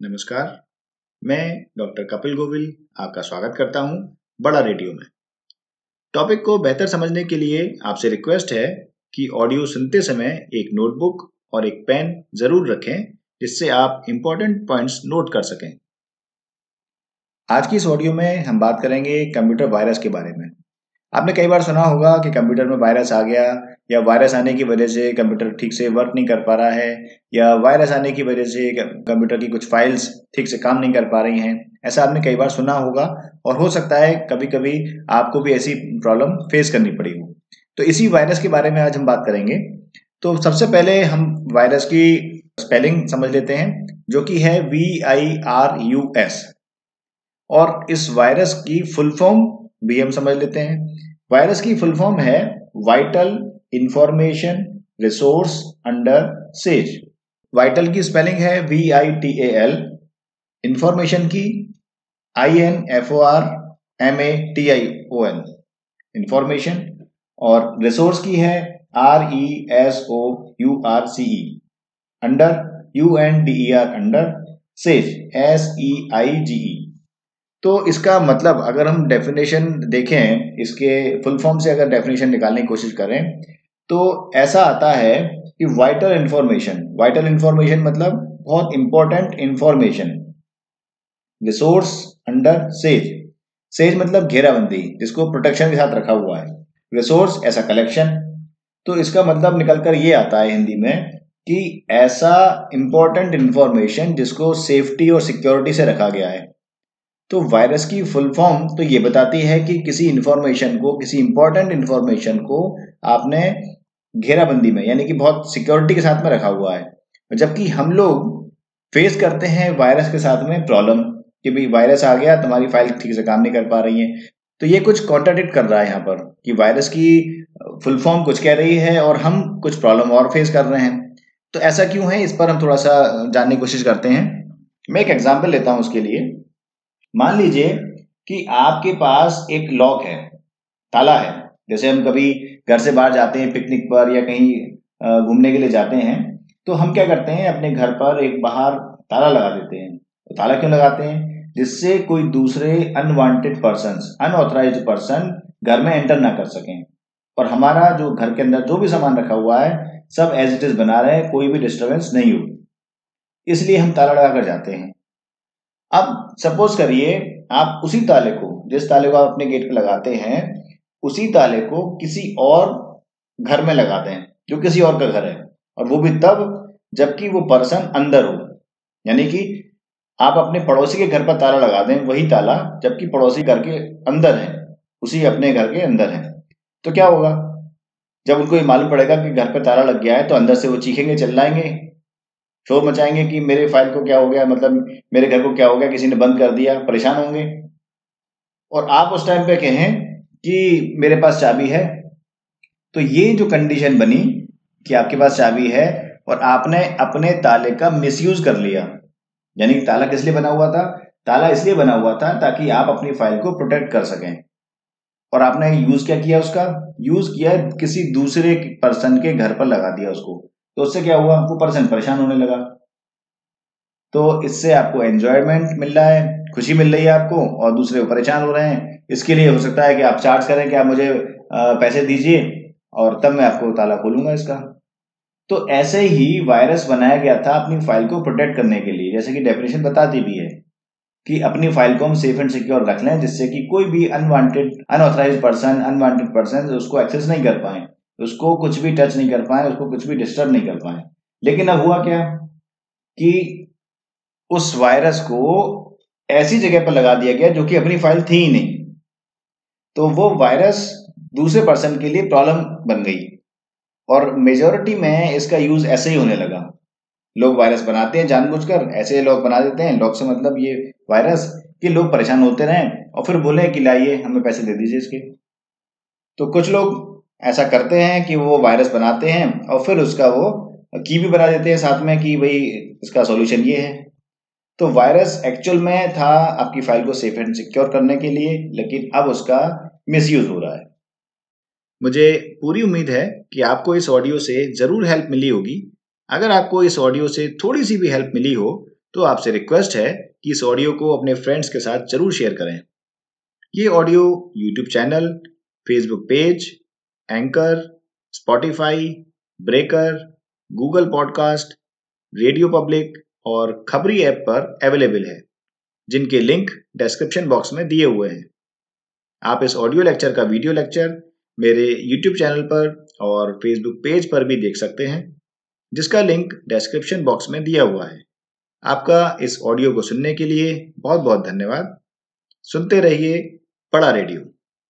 नमस्कार, मैं डॉक्टर कपिल गोविल आपका स्वागत करता हूँ बड़ा रेडियो में। टॉपिक को बेहतर समझने के लिए आपसे रिक्वेस्ट है कि ऑडियो सुनते समय एक नोटबुक और एक पेन ज़रूर रखें, जिससे आप इंपॉर्टेंट पॉइंट्स नोट कर सकें। आज की इस ऑडियो में हम बात करेंगे कंप्यूटर वायरस के बारे में। आपने कई बार सुना होगा कि कंप्यूटर में वायरस आ गया, या वायरस आने की वजह से कंप्यूटर ठीक से वर्क नहीं कर पा रहा है, या वायरस आने की वजह से कंप्यूटर की कुछ फाइल्स ठीक से काम नहीं कर पा रही हैं। ऐसा आपने कई बार सुना होगा, और हो सकता है कभी कभी आपको भी ऐसी प्रॉब्लम फेस करनी पड़ी हो। तो इसी वायरस के बारे में आज हम बात करेंगे। तो सबसे पहले हम वायरस की स्पेलिंग समझ लेते हैं, जो कि है V I R U S और इस वायरस की फुल फॉर्म भी हम समझ लेते हैं। वायरस की फुल फॉर्म है vital information resource under siege. Vital की स्पेलिंग है V I T A L information की I N F O R M A T I O N information और रिसोर्स की है R E S O U R C E under U N D E R under siege S E I G E तो इसका मतलब अगर हम definition देखें, इसके फुल फॉर्म से अगर डेफिनेशन निकालने की कोशिश करें तो ऐसा आता है कि वाइटल इंफॉर्मेशन वाइटल इंफॉर्मेशन मतलब बहुत important information resource under siege siege मतलब घेराबंदी, जिसको प्रोटेक्शन के साथ रखा हुआ है. रिसोर्स ऐसा कलेक्शन तो इसका मतलब निकलकर ये आता है हिंदी में कि ऐसा इंपॉर्टेंट इंफॉर्मेशन जिसको सेफ्टी और सिक्योरिटी से रखा गया है. तो वायरस की फुल फॉर्म तो ये बताती है कि किसी इंफॉर्मेशन को, किसी इंपॉर्टेंट इंफॉर्मेशन को आपने घेराबंदी में, यानी कि बहुत सिक्योरिटी के साथ में रखा हुआ है। जबकि हम लोग फेस करते हैं वायरस के साथ में प्रॉब्लम कि भाई वायरस आ गया, तुम्हारी फ़ाइल ठीक से काम नहीं कर पा रही है। तो ये कुछ कॉन्ट्राडिक्ट कर रहा है यहाँ पर कि वायरस की फुल फॉर्म कुछ कह रही है और हम कुछ प्रॉब्लम और फेस कर रहे हैं। तो ऐसा क्यों है? इस पर हम थोड़ा सा जानने की कोशिश करते हैं। मैं एक एग्ज़ाम्पल लेता हूँ उसके लिए। मान लीजिए कि आपके पास एक लॉक है, ताला है। जैसे हम कभी घर से बाहर जाते हैं पिकनिक पर या कहीं घूमने के लिए जाते हैं तो हम क्या करते हैं, अपने घर पर एक बाहर ताला लगा देते हैं। तो ताला क्यों लगाते हैं? जिससे कोई दूसरे अनवांटेड पर्सन अनऑथराइज पर्सन घर में एंटर ना कर सकें। और हमारा जो घर के अंदर जो भी सामान रखा हुआ है, सब एज इट इज़ बना रहे कोई भी डिस्टर्बेंस नहीं हो इसलिए हम ताला लगा कर जाते हैं। अब सपोज़ करिए, आप उसी ताले को, जिस ताले को आप अपने गेट पे लगाते हैं, उसी ताले को किसी और घर में लगाते हैं, जो किसी और का घर है। और वो भी तब, जबकि वो पर्सन अंदर हो। यानी कि आप अपने पड़ोसी के घर पर ताला लगा दें, वही ताला, जबकि पड़ोसी घर के अंदर है, उसी अपने घर के अंदर है। तो क्या होगा? जब उनको ये मालूम पड़ेगा कि घर पर ताला लग गया है तो अंदर से वो चीखेंगे, चिल्लाएँगे। शोर मचाएँगे कि मेरे फ़ाइल को क्या हो गया मतलब मेरे घर को क्या हो गया, किसी ने बंद कर दिया, परेशान होंगे। और आप उस टाइम पे कहें कि मेरे पास चाबी है। तो ये जो कंडीशन बनी कि आपके पास चाबी है और आपने अपने ताले का मिसयूज कर लिया। यानी ताला किस लिए बना हुआ था? ताला इसलिए बना हुआ था ताकि आप अपनी फ़ाइल को प्रोटेक्ट कर सकें। और आपने यूज़ क्या किया उसका? यूज़ किया किसी दूसरे पर्सन के घर पर लगा दिया उसको। तो उससे क्या हुआ? वो पर्सन परेशान होने लगा। तो इससे आपको एंजॉयमेंट मिल रहा है, खुशी मिल रही है आपको और दूसरे परेशान हो रहे हैं। इसके लिए हो सकता है कि आप चार्ज करें कि आप मुझे पैसे दीजिए और तब मैं आपको ताला खोलूँगा इसका। तो ऐसे ही वायरस बनाया गया था अपनी फ़ाइल को प्रोटेक्ट करने के लिए। जैसे कि डेफिनेशन बताती भी है कि अपनी फ़ाइल को हम सेफ़ एंड सिक्योर रख लें जिससे कि कोई भी unwanted unauthorized person unwanted person उसको एक्सेस नहीं कर पाए। उसको कुछ भी टच नहीं कर पाए, उसको कुछ भी डिस्टर्ब नहीं कर पाए। लेकिन अब हुआ क्या कि उस वायरस को ऐसी जगह पर लगा दिया गया जो कि अपनी फ़ाइल थी ही नहीं। तो वो वायरस दूसरे पर्सन के लिए प्रॉब्लम बन गई। और मेजोरिटी में इसका यूज़ ऐसे ही होने लगा। लोग वायरस बनाते हैं जानबूझकर, ऐसे लोग बना देते हैं। लोग से मतलब ये वायरस कि लोग परेशान होते रहें और फिर बोले कि लाइए, हमें पैसे दे दीजिए इसके। तो कुछ लोग ऐसा करते हैं कि वो वायरस बनाते हैं और फिर उसका वो की भी बना देते हैं साथ में कि भाई इसका सॉल्यूशन ये है। तो वायरस एक्चुअल में था आपकी फ़ाइल को सेफ़ एंड सिक्योर करने के लिए, लेकिन अब उसका मिसयूज हो रहा है। मुझे पूरी उम्मीद है कि आपको इस ऑडियो से ज़रूर हेल्प मिली होगी। अगर आपको इस ऑडियो से थोड़ी सी भी हेल्प मिली हो तो आपसे रिक्वेस्ट है कि इस ऑडियो को अपने फ्रेंड्स के साथ ज़रूर शेयर करें। ये audio YouTube channel Facebook page Anchor Spotify Breaker Google Podcast radio public और खबरी ऐप पर अवेलेबल है, जिनके लिंक डिस्क्रिप्शन बॉक्स में दिए हुए हैं। आप इस ऑडियो लेक्चर का वीडियो लेक्चर मेरे यूट्यूब चैनल पर और फेसबुक पेज पर भी देख सकते हैं, जिसका लिंक डिस्क्रिप्शन बॉक्स में दिया हुआ है। आपका इस ऑडियो को सुनने के लिए बहुत बहुत धन्यवाद। सुनते रहिए बड़ा रेडियो।